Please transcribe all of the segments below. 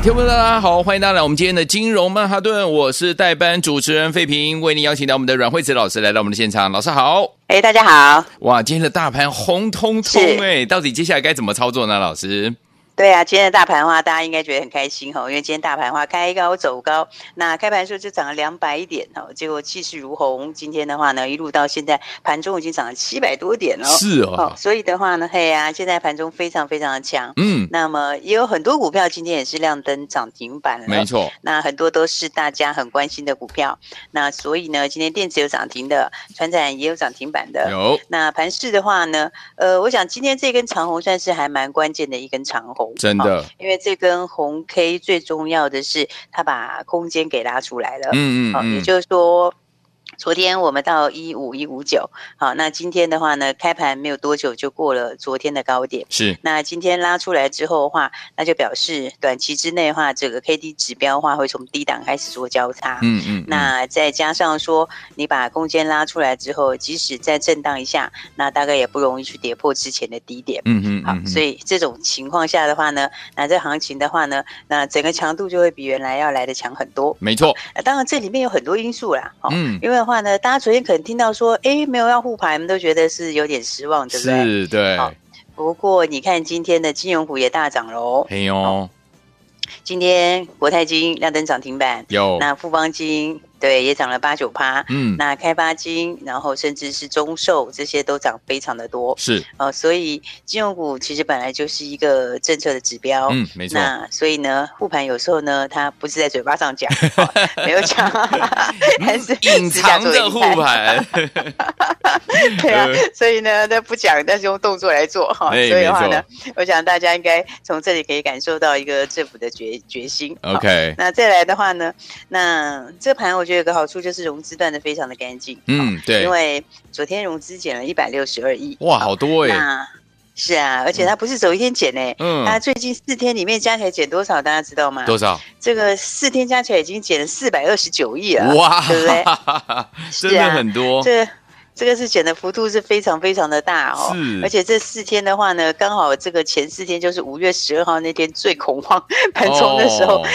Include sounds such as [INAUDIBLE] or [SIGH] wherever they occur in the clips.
听众大家好，欢迎大家来我们今天的金融曼哈顿，我是代班主持人费平，为您邀请到我们的阮惠慈老师来到我们的现场，老师好，哎，大家好，哇，今天的大盘红彤彤，哎，到底接下来该怎么操作呢，老师？对啊，今天的大盘的话，大家应该觉得很开心哈，因为今天大盘的话开高走高，那开盘的时候就涨了两百一点哈，结果气势如虹。今天的话呢，一路到现在盘中已经涨了七百多点了，是哦，所以的话呢，嘿呀、啊，现在盘中非常非常的强，嗯，那么也有很多股票今天也是亮灯涨停板了，没错，那很多都是大家很关心的股票，那所以呢，今天电子有涨停的，船产也有涨停板的，有。那盘市的话呢，呃，我想今天这根长红算是还蛮关键的一根长红。真的，因为这根红 K 最重要的是，它把空间给拉出来了。嗯嗯，嗯，也就是说。昨天我们到一五一五九，好，那今天的话呢，开盘没有多久就过了昨天的高点，是。那今天拉出来之后的话，那就表示短期之内的话，这个 K D 指标的话会从低档开始做交叉，嗯嗯。那再加上说，你把空间拉出来之后，即使再震荡一下，那大概也不容易去跌破之前的低点，嗯嗯。好，所以这种情况下的话呢，那这行情的话呢，那整个强度就会比原来要来的强很多，没错。当然这里面有很多因素啦，嗯，因为。话呢，大家昨天可能听到说，哎，没有要护盘，都觉得是有点失望，对不对？是，对。不过你看今天的金融股也大涨喽。哎呦，今天国泰金亮灯涨停板，有。那富邦金。对，也涨了八九趴。嗯，那开发金，然后甚至是中寿，这些都涨非常的多。是，呃，所以金融股其实本来就是一个政策的指标。嗯，没错。那所以呢，护盘有时候呢，它不是在嘴巴上讲，没有讲，[LAUGHS] 还是隐藏的护盘。[LAUGHS] 对啊，所以呢，那不讲，但是用动作来做哈。所以的话呢，我想大家应该从这里可以感受到一个政府的决决心。OK，那再来的话呢，那这盘我。觉得有个好处就是融资断的非常的干净，嗯，对，因为昨天融资减了一百六十二亿，哇，好多哎，那是啊，而且它不是走一天减呢，嗯，它最近四天里面加起来减多少，大家知道吗？多少？这个四天加起来已经减了四百二十九亿了，哇，对不对？[LAUGHS] 真的很多，这。这个是减的幅度是非常非常的大哦，是，而且这四天的话呢，刚好这个前四天就是五月十二号那天最恐慌 [LAUGHS] 盘中的时候，哦、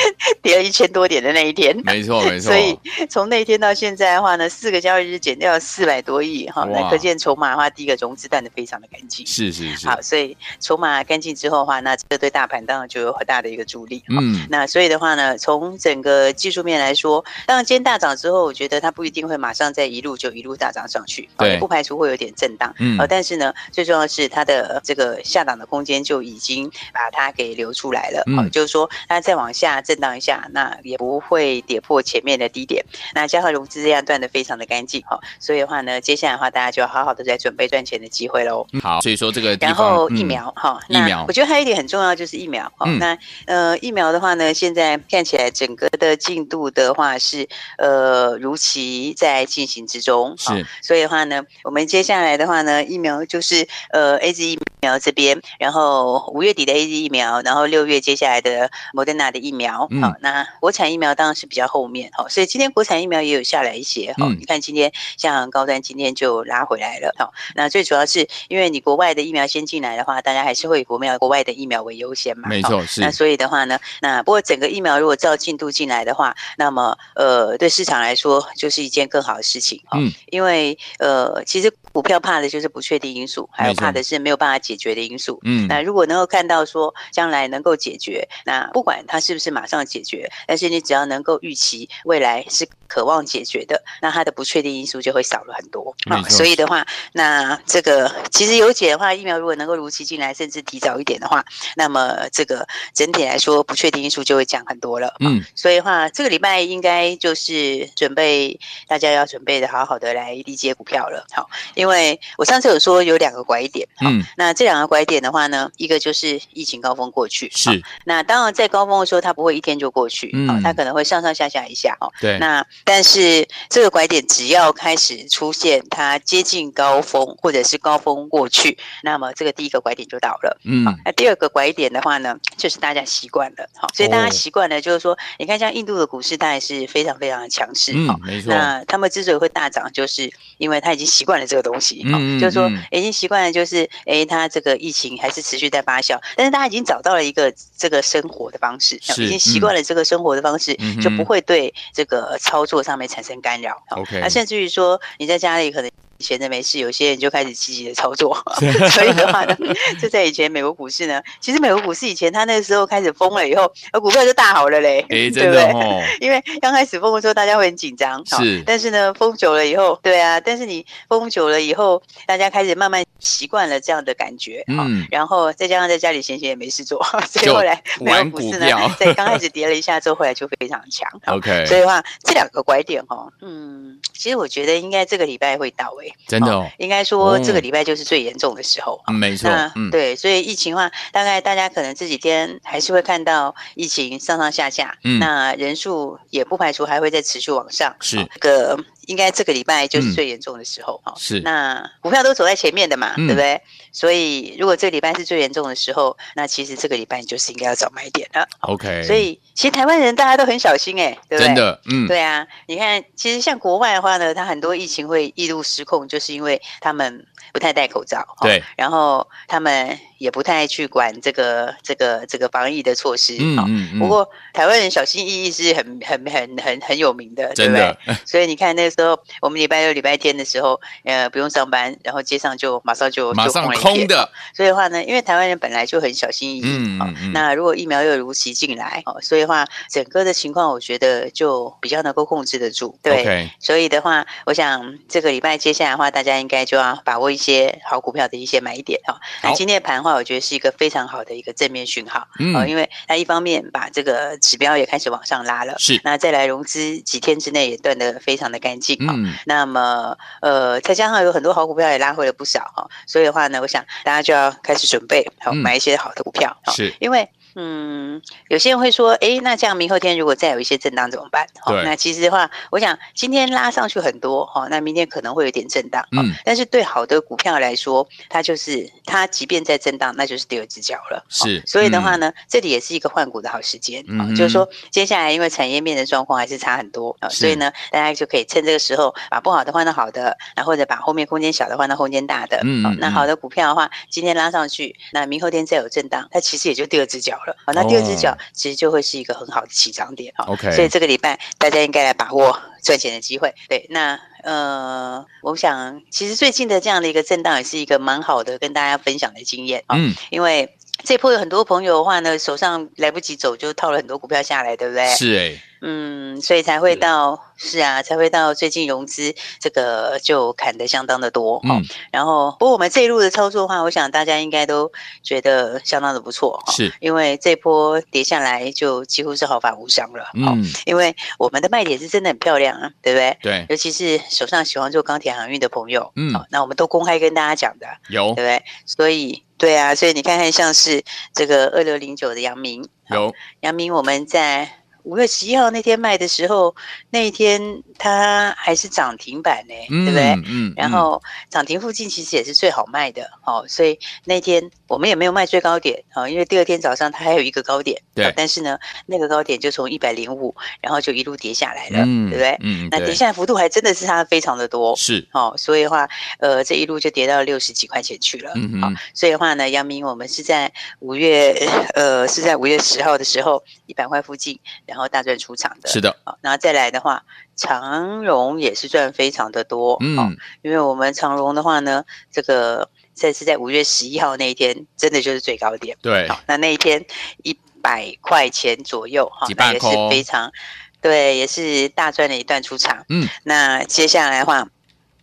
跌了一千多点的那一天，没错没错。所以从那一天到现在的话呢，四个交易日减掉四百多亿哈，那可见筹码的话，第一个融资断的非常的干净，是是是。好，所以筹码干净之后的话，那这对大盘当然就有很大的一个助力。嗯，那所以的话呢，从整个技术面来说，当然今天大涨之后，我觉得它不一定会马上再一路就一路大涨上去。对，不排除会有点震荡，嗯，但是呢，最重要的是它的这个下档的空间就已经把它给留出来了，嗯，就是说它再往下震荡一下，那也不会跌破前面的低点，那加上融资这样断的非常的干净，哈，所以的话呢，接下来的话大家就要好好的在准备赚钱的机会喽。好，所以说这个然后疫苗哈，疫苗，我觉得还有一点很重要就是疫苗，哈，那呃疫苗的话呢，现在看起来整个的进度的话是呃如期在进行之中，是，所以的话呢。我们接下来的话呢，疫苗就是呃 A Z 疫苗这边，然后五月底的 A Z 疫苗，然后六月接下来的 Moderna 的疫苗，好、嗯哦，那国产疫苗当然是比较后面，好、哦，所以今天国产疫苗也有下来一些，好、哦，嗯、你看今天像高端今天就拉回来了，好、哦，那最主要是因为你国外的疫苗先进来的话，大家还是会以国苗国外的疫苗为优先嘛，没错，是，那所以的话呢，那不过整个疫苗如果照进度进来的话，那么呃对市场来说就是一件更好的事情，哦、嗯，因为呃。呃其实股票怕的就是不确定因素，还有怕的是没有办法解决的因素。嗯，那如果能够看到说将来能够解决，那不管它是不是马上解决，但是你只要能够预期未来是。渴望解决的，那它的不确定因素就会少了很多。没错。所以的话，那这个其实有解的话，疫苗如果能够如期进来，甚至提早一点的话，那么这个整体来说不确定因素就会降很多了。嗯，所以的话，这个礼拜应该就是准备大家要准备的好好的来理解股票了。好，因为我上次有说有两个拐点。嗯，那这两个拐点的话呢，一个就是疫情高峰过去。是。那当然在高峰的时候，它不会一天就过去。嗯，它可能会上上下下一下。哦，对。那但是这个拐点只要开始出现，它接近高峰或者是高峰过去，那么这个第一个拐点就到了。嗯。那第二个拐点的话呢，就是大家习惯了。好，所以大家习惯了，就是说，你看像印度的股市，它也是非常非常的强势。嗯，没错。那他们之所以会大涨，就是因为他已经习惯了这个东西。嗯。就是说，已经习惯了，就是哎，它这个疫情还是持续在发酵，但是大家已经找到了一个这个生活的方式，已经习惯了这个生活的方式，就不会对这个操作上面产生干扰。OK，那甚至于说你在家里可能。闲着没事，有些人就开始积极的操作，[LAUGHS] 所以的话呢，就在以前美国股市呢，其实美国股市以前它那个时候开始疯了以后，股票就大好了嘞，欸、对不对？哦、[LAUGHS] 因为刚开始疯的时候，大家会很紧张，是，但是呢，疯久了以后，对啊，但是你疯久了以后，大家开始慢慢习惯了这样的感觉，嗯，然后再加上在家里闲闲也没事做，所以后来美国股市呢，在刚开始跌了一下之后，后来就非常强，[LAUGHS] OK，所以的话这两个拐点哈，嗯，其实我觉得应该这个礼拜会到位。真的哦，应该说这个礼拜就是最严重的时候。嗯，没错。嗯，对，所以疫情的话，大概大家可能这几天还是会看到疫情上上下下。嗯，那人数也不排除还会再持续往上。是，这个应该这个礼拜就是最严重的时候。哈，是。那股票都走在前面的嘛，对不对？所以如果这个礼拜是最严重的时候，那其实这个礼拜就是应该要找买点了。OK。所以其实台湾人大家都很小心哎，对不对？真的，嗯，对啊。你看，其实像国外的话呢，它很多疫情会一路失控，就是因为他们不太戴口罩，对，然后他们也不太去管这个这个这个防疫的措施，嗯嗯嗯。不过台湾人小心翼翼是很很很很很有名的，对不对？[LAUGHS] 所以你看那个时候，我们礼拜六、礼拜天的时候，呃，不用上班，然后街上就马上就马上空的。所以的话呢，因为台湾人本来就很小心翼翼，嗯嗯。那如果疫苗又如期进来，哦，所以的话整个的情况，我觉得就比较能够控制得住，对。所以的话，我想这个礼拜接下来的话，大家应该就要把握一些好股票的一些买点哈。那今天的盘的话，我觉得是一个非常好的一个正面讯号，嗯，因为它一方面把这个指标也开始往上拉了，是。那再来融资几天之内也断得非常的干净，嗯。那么呃，再加上有很多好股票也拉回了不少哈，所以的话呢，我想大家就要开始准备好买一些好的股票，是因为。嗯，有些人会说，哎，那这样明后天如果再有一些震荡怎么办？对，那其实的话，我想今天拉上去很多，哈，那明天可能会有点震荡，嗯，但是对好的股票来说，它就是它即便在震荡，那就是第二只脚了，是。所以的话呢，这里也是一个换股的好时间，嗯，就是说接下来因为产业面的状况还是差很多啊，所以呢，大家就可以趁这个时候把不好的换到好的，然后或者把后面空间小的换到空间大的，嗯，那好的股票的话，今天拉上去，那明后天再有震荡，它其实也就第二只脚。好，那第二只脚其实就会是一个很好的起涨点哈。OK，所以这个礼拜大家应该来把握赚钱的机会。对，那呃，我想其实最近的这样的一个震荡也是一个蛮好的跟大家分享的经验啊。嗯，因为这波有很多朋友的话呢，手上来不及走就套了很多股票下来，对不对？是哎。嗯，所以才会到是，是啊，才会到最近融资这个就砍得相当的多，嗯，然后不过我们这一路的操作的话，我想大家应该都觉得相当的不错，是，因为这波跌下来就几乎是毫发无伤了，嗯，因为我们的卖点是真的很漂亮啊，对不对？对，尤其是手上喜欢做钢铁航运的朋友，嗯，那我们都公开跟大家讲的，有，对不对？所以对啊，所以你看看像是这个二六零九的杨明，有阳明我们在。五月十一号那天卖的时候，那一天它还是涨停板呢，嗯、对不对？然后涨停附近其实也是最好卖的，哦，所以那天我们也没有卖最高点，哦，因为第二天早上它还有一个高点，对。但是呢，那个高点就从一百零五，然后就一路跌下来了，嗯、对不对？嗯。那跌下来幅度还真的是它非常的多，是。哦，所以的话，呃，这一路就跌到六十几块钱去了，嗯嗯。好，所以的话呢，杨明我们是在五月，呃，是在五月十号的时候一百块附近。然后大赚出场的，是的，好，然后再来的话，长荣也是赚非常的多，嗯，因为我们长荣的话呢，这个这是在五月十一号那一天，真的就是最高点，对，好，那那一天一百块钱左右，哈，那也是非常。对，也是大赚的一段出场。嗯，那接下来的话，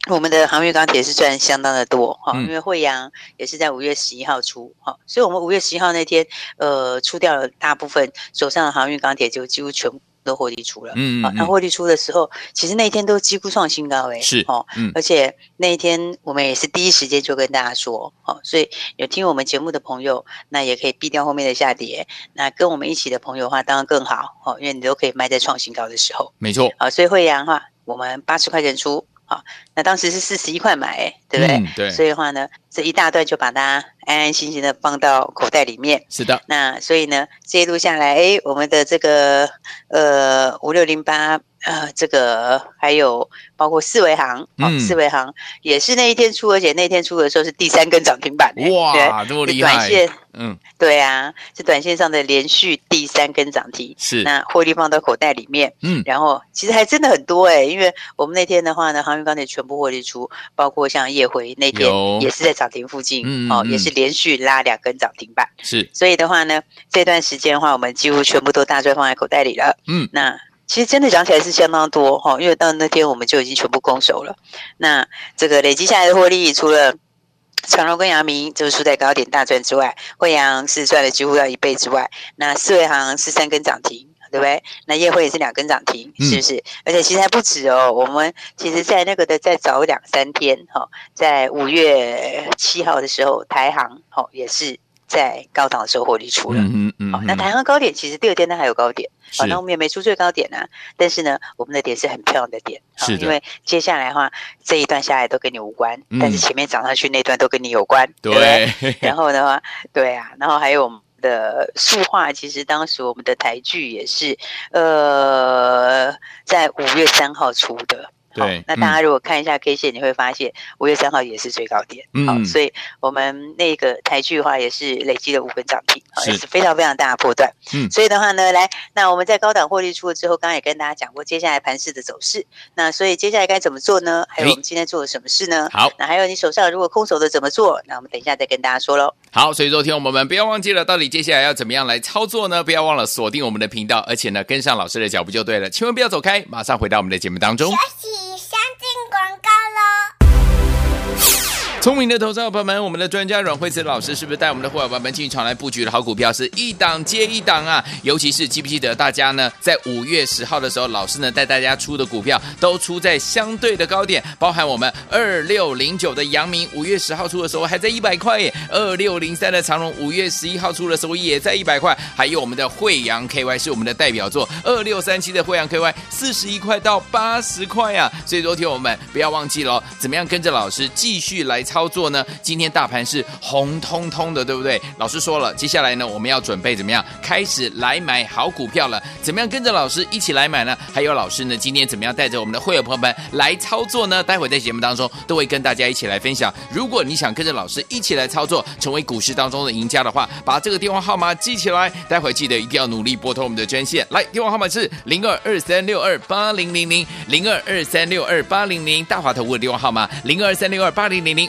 我们的航运钢铁是赚相当的多哈，因为惠阳也是在五月十一号出哈，所以我们五月十一号那天，呃，出掉了大部分手上的航运钢铁，就几乎全。都获利出了，嗯，嗯，那获利出的时候，其实那一天都几乎创新高诶，是哦，嗯，而且那一天我们也是第一时间就跟大家说，哦，所以有听我们节目的朋友，那也可以避掉后面的下跌，那跟我们一起的朋友的话，当然更好哦，因为你都可以卖在创新高的时候，没错，啊，所以慧洋的话，我们八十块钱出。好，那当时是四十一块买，对不对？嗯、对。所以的话呢，这一大段就把它安安心心的放到口袋里面。是的。那所以呢，这一路下来，哎，我们的这个呃五六零八。呃，这个还有包括四维航，嗯，四维航也是那一天出，而且那天出的时候是第三根涨停板，哇，这么厉害！短线，嗯，对啊，是短线上的连续第三根涨停，是。那获利放到口袋里面，嗯，然后其实还真的很多哎，因为我们那天的话呢，航运钢铁全部获利出，包括像夜辉那天也是在涨停附近，嗯，哦，也是连续拉两根涨停板，是，所以的话呢，这段时间的话，我们几乎全部都大赚放在口袋里了，嗯，那。其实真的讲起来是相当多哈，因为到那天我们就已经全部攻守了。那这个累积下来的获利，除了长荣跟阳明就是输在高点大赚之外，惠阳是赚了几乎要一倍之外，那四维行是三根涨停，对不对？那夜会也是两根涨停，是不是？嗯、而且其实还不止哦，我们其实在那个的再早两三天哈，在五月七号的时候，台行哈也是。在高档的时候获利出了，嗯嗯，那台湾高点其实第二天它还有高点，好那我们也没出最高点啊，但是呢，我们的点是很漂亮的点，是因为接下来的话这一段下来都跟你无关，嗯、但是前面涨上去那段都跟你有关，对，对，然后的话，对啊，然后还有我们的塑化，其实当时我们的台剧也是，呃，在五月三号出的。对，那大家如果看一下 K 线，你会发现五月三号也是最高点，好、嗯，所以我们那个台剧的话也是累积了五根涨停，是也是非常非常大的波段。嗯，所以的话呢，来，那我们在高档获利出了之后，刚刚也跟大家讲过接下来盘势的走势。那所以接下来该怎么做呢？还有我们今天做了什么事呢？好，那还有你手上如果空手的怎么做？那我们等一下再跟大家说喽。好，所以昨天我们不要忘记了，到底接下来要怎么样来操作呢？不要忘了锁定我们的频道，而且呢跟上老师的脚步就对了，千万不要走开，马上回到我们的节目当中。聪明的投资者朋友们，我们的专家阮慧慈老师是不是带我们的伙伴们进场来布局的好股票是一档接一档啊？尤其是记不记得大家呢，在五月十号的时候，老师呢带大家出的股票都出在相对的高点，包含我们二六零九的阳明，五月十号出的时候还在一百块耶；二六零三的长荣，五月十一号出的时候也在一百块；还有我们的惠阳 KY 是我们的代表作，二六三七的惠阳 KY 四十一块到八十块呀。所以昨天我们不要忘记了，怎么样跟着老师继续来。操作呢？今天大盘是红彤彤的，对不对？老师说了，接下来呢，我们要准备怎么样开始来买好股票了？怎么样跟着老师一起来买呢？还有老师呢，今天怎么样带着我们的会员朋友们来操作呢？待会在节目当中都会跟大家一起来分享。如果你想跟着老师一起来操作，成为股市当中的赢家的话，把这个电话号码记起来。待会记得一定要努力拨通我们的专线。来，电话号码是零二二三六二八零零零零二二三六二八零零，大华投顾的电话号码零二三六二八零零零。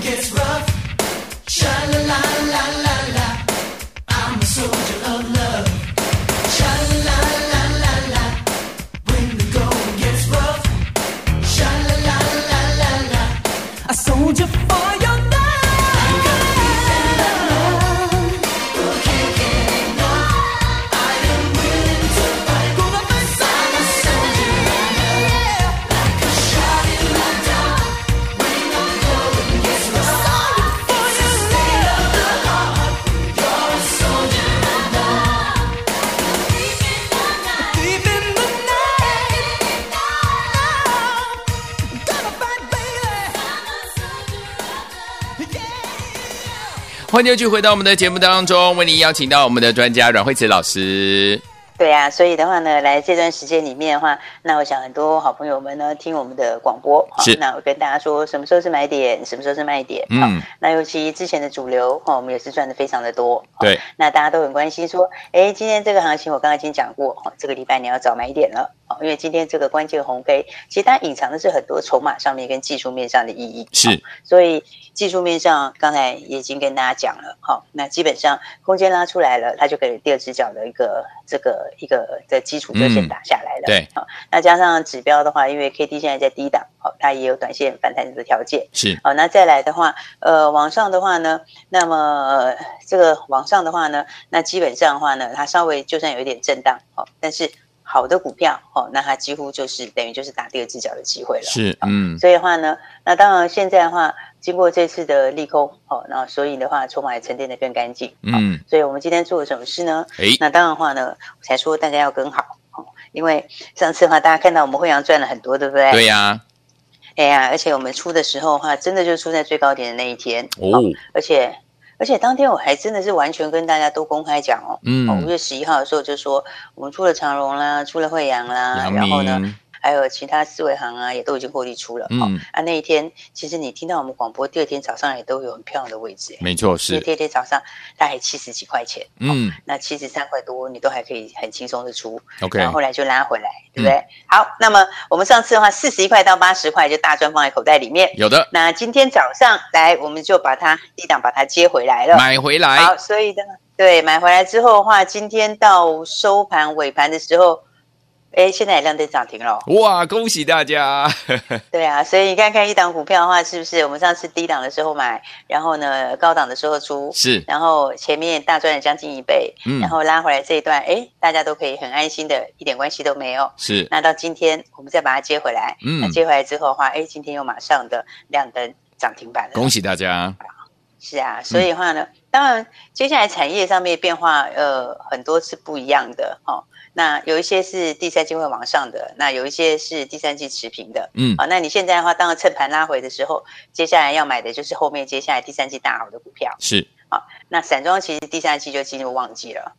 gets right. 欢迎继续回到我们的节目当中，为您邀请到我们的专家阮慧慈老师。对啊，所以的话呢，来这段时间里面的话，那我想很多好朋友们呢听我们的广播，是那我跟大家说什么时候是买点，什么时候是卖点。嗯，那尤其之前的主流哈，我们也是赚的非常的多。对，那大家都很关心说，哎，今天这个行情我刚刚已经讲过哈，这个礼拜你要找买点了。因为今天这个关键红 K，其实它隐藏的是很多筹码上面跟技术面上的意义。是，所以技术面上刚才也已经跟大家讲了，好，那基本上空间拉出来了，它就可以第二只脚的一个这个一个的基础就先打下来了。嗯、对，好，那加上指标的话，因为 K D 现在在低档，好，它也有短线反弹的条件。是，好，那再来的话，呃，往上的话呢，那么这个往上的话呢，那基本上的话呢，它稍微就算有一点震荡，好，但是。好的股票，哦，那它几乎就是等于就是打第二只脚的机会了。是，嗯，所以的话呢，那当然现在的话，经过这次的利空，哦，那所以的话，筹码也沉淀的更干净。嗯，所以我们今天做了什么事呢？哎那当然的话呢，我才说大家要跟好，哦，因为上次的话，大家看到我们惠阳赚了很多，对不对？对呀、啊。哎呀，而且我们出的时候的话，真的就出在最高点的那一天哦，而且而且当天我还真的是完全跟大家都公开讲哦，嗯，五月十一号的时候就说我们出了长荣啦，出了惠阳啦，然后呢。还有其他四维行啊，也都已经获利出了。嗯，啊，那一天其实你听到我们广播，第二天早上也都有很漂亮的位置。没错，是。第二天早上大概七十几块钱，嗯，那七十三块多，你都还可以很轻松的出。OK，然后后来就拉回来，对不对？好，那么我们上次的话，四十一块到八十块就大赚放在口袋里面。有的。那今天早上来，我们就把它低档把它接回来了，买回来。好，所以呢对，买回来之后的话，今天到收盘尾盘的时候。哎，现在也亮灯涨停了！哇，恭喜大家！[LAUGHS] 对啊，所以你看看一档股票的话，是不是我们上次低档的时候买，然后呢高档的时候出，是，然后前面大赚了将近一倍，嗯，然后拉回来这一段，哎，大家都可以很安心的，一点关系都没有。是，那到今天我们再把它接回来，嗯，那接回来之后的话，哎，今天又马上的亮灯涨停板了，恭喜大家！是啊，所以的话呢，嗯、当然接下来产业上面变化，呃，很多是不一样的，哈、哦。那有一些是第三季会往上的，那有一些是第三季持平的，嗯，好，那你现在的话，当然趁盘拉回的时候，接下来要买的就是后面接下来第三季大好的股票，是，好，那散装其实第三季就进入旺季了。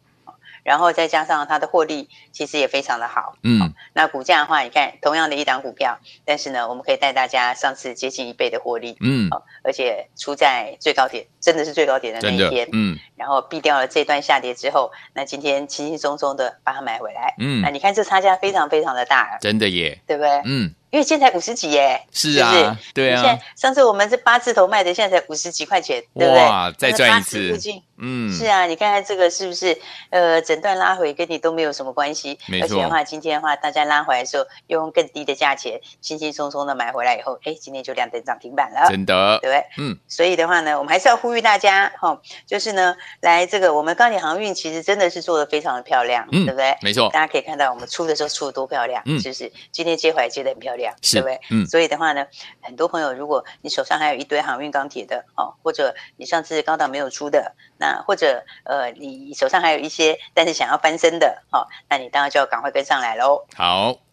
然后再加上它的获利，其实也非常的好。嗯，那股价的话，你看同样的一档股票，但是呢，我们可以带大家上次接近一倍的获利。嗯，而且出在最高点，真的是最高点的那一天。嗯，然后避掉了这段下跌之后，那今天轻轻松松的把它买回来。嗯，那你看这差价非常非常的大，真的耶，对不对？嗯。因为现在才五十几耶，是啊，是是对啊。现在上次我们是八字头卖的，现在才五十几块钱，对不对？哇，再赚一次，嗯，是啊。你看看这个是不是？呃，整段拉回跟你都没有什么关系，没错。而且的话，今天的话，大家拉回来的时候，用更低的价钱，轻轻松松的买回来以后，哎，今天就亮灯涨停板了，真的，对不对？嗯。所以的话呢，我们还是要呼吁大家，哈、哦，就是呢，来这个我们钢铁航运其实真的是做的非常的漂亮，嗯，对不对？没错。大家可以看到我们出的时候出的多漂亮，嗯，是不是？今天接回来接的很漂亮，是，对不对？嗯。所以的话呢，很多朋友，如果你手上还有一堆航运钢铁的哦，或者你上次高档没有出的，那或者呃，你手上还有一些，但是想要翻身的哦，那你当然就要赶快跟上来喽。好。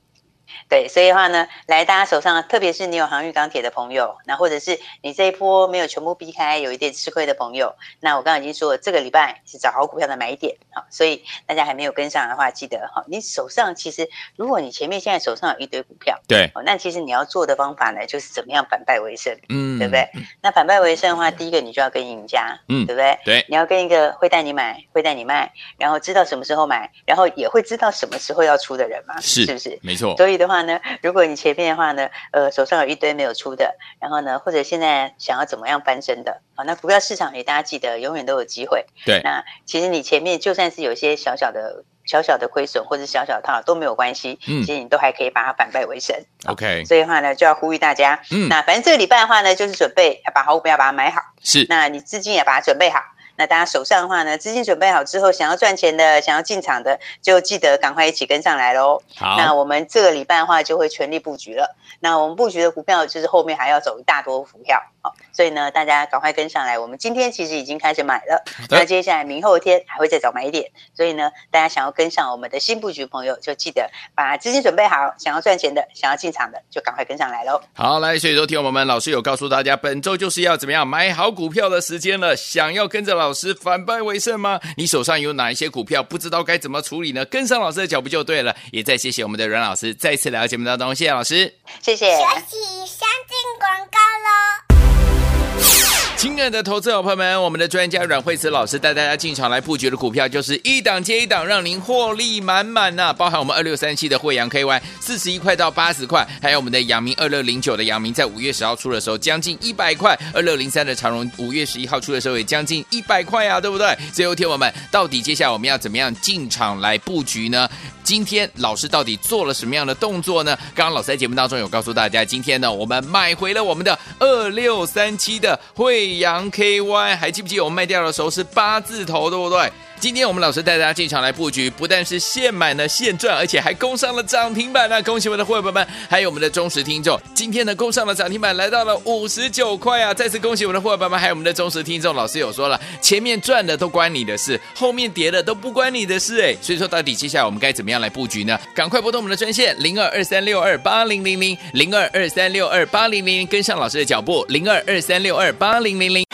对，所以的话呢，来大家手上，特别是你有航运钢铁的朋友，那或者是你这一波没有全部避开，有一点吃亏的朋友，那我刚刚已经说了，这个礼拜是找好股票的买点，好，所以大家还没有跟上的话，记得哈，你手上其实，如果你前面现在手上有一堆股票，对，那其实你要做的方法呢，就是怎么样反败为胜，嗯，对不对？那反败为胜的话，第一个你就要跟赢家，嗯，对不对？对，你要跟一个会带你买，会带你卖，然后知道什么时候买，然后也会知道什么时候要出的人嘛，是，是不是？没错。所以的话呢，如果你前面的话呢，呃，手上有一堆没有出的，然后呢，或者现在想要怎么样翻身的，好，那股票市场里大家记得永远都有机会。对，那其实你前面就算是有些小小的、小小的亏损或者小小的套都没有关系，嗯，其实你都还可以把它反败为胜。OK，所以的话呢，就要呼吁大家，嗯，那反正这个礼拜的话呢，就是准备要把好股票把它买好，是，那你资金也把它准备好。那大家手上的话呢，资金准备好之后，想要赚钱的，想要进场的，就记得赶快一起跟上来喽。好，那我们这个礼拜的话，就会全力布局了。那我们布局的股票，就是后面还要走一大多股票。好，所以呢，大家赶快跟上来。我们今天其实已经开始买了，那接下来明后天还会再找买点。所以呢，大家想要跟上我们的新布局朋友，就记得把资金准备好。想要赚钱的，想要进场的，就赶快跟上来喽。好，来，所以说听我们老师有告诉大家，本周就是要怎么样买好股票的时间了。想要跟着老师反败为胜吗？你手上有哪一些股票不知道该怎么处理呢？跟上老师的脚步就对了。也再谢谢我们的阮老师再次来到节目当中，谢谢老师，谢谢。学习相进广告喽。亲爱的投资者朋友们，我们的专家阮慧慈老师带大家进场来布局的股票，就是一档接一档，让您获利满满呐！包含我们二六三七的惠阳 KY，四十一块到八十块，还有我们的阳明二六零九的阳明，在五月十号出的时候将近一百块，二六零三的长荣五月十一号出的时候也将近一百块啊，对不对？最后听我们，到底接下来我们要怎么样进场来布局呢？今天老师到底做了什么样的动作呢？刚刚老师在节目当中有告诉大家，今天呢我们买回了我们的二六三七的惠阳 KY，还记不记得我卖掉的时候是八字头，对不对？今天我们老师带大家进场来布局，不但是现买呢现赚，而且还攻上了涨停板呢！恭喜我们的伙伴们，还有我们的忠实听众。今天呢，攻上了涨停板，来到了五十九块啊！再次恭喜我们的伙伴们，还有我们的忠实听众。老师有说了，前面赚的都关你的事，后面跌的都不关你的事哎。所以说，到底接下来我们该怎么样来布局呢？赶快拨通我们的专线零二二三六二八零零零零二二三六二八零零零，跟上老师的脚步零二二三六二八零零零。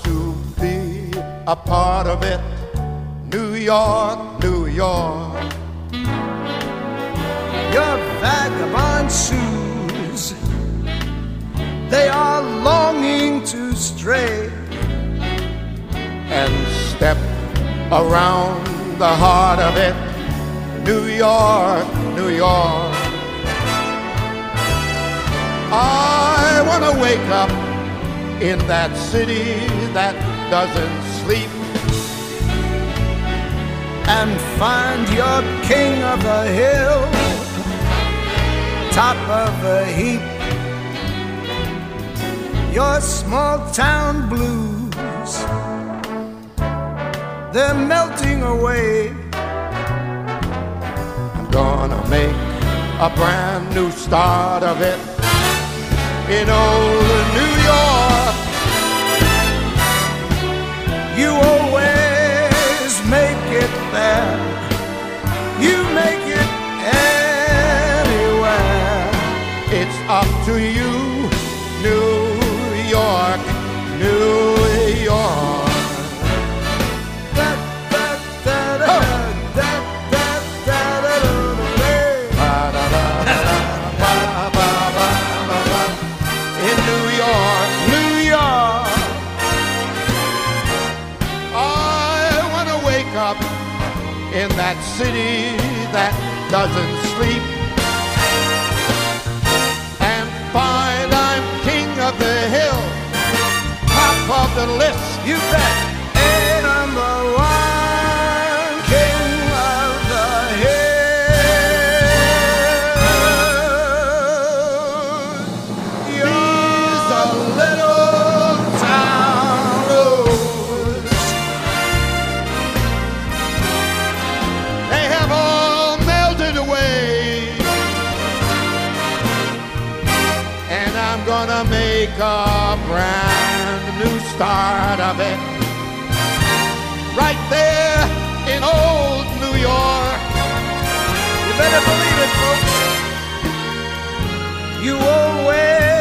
a part of it. New York, New York. Your vagabond shoes, they are longing to stray and step around the heart of it. New York, New York. I want to wake up in that city that doesn't sleep and find your king of the hill, top of the heap. Your small town blues, they're melting away. I'm gonna make a brand new start of it in old New York. You always make it there. You make it anywhere. It's up to you, New York, New York. City that doesn't sleep and find I'm king of the hill, top of the list. You bet. Make a brand new start of it. Right there in old New York. You better believe it, folks. You always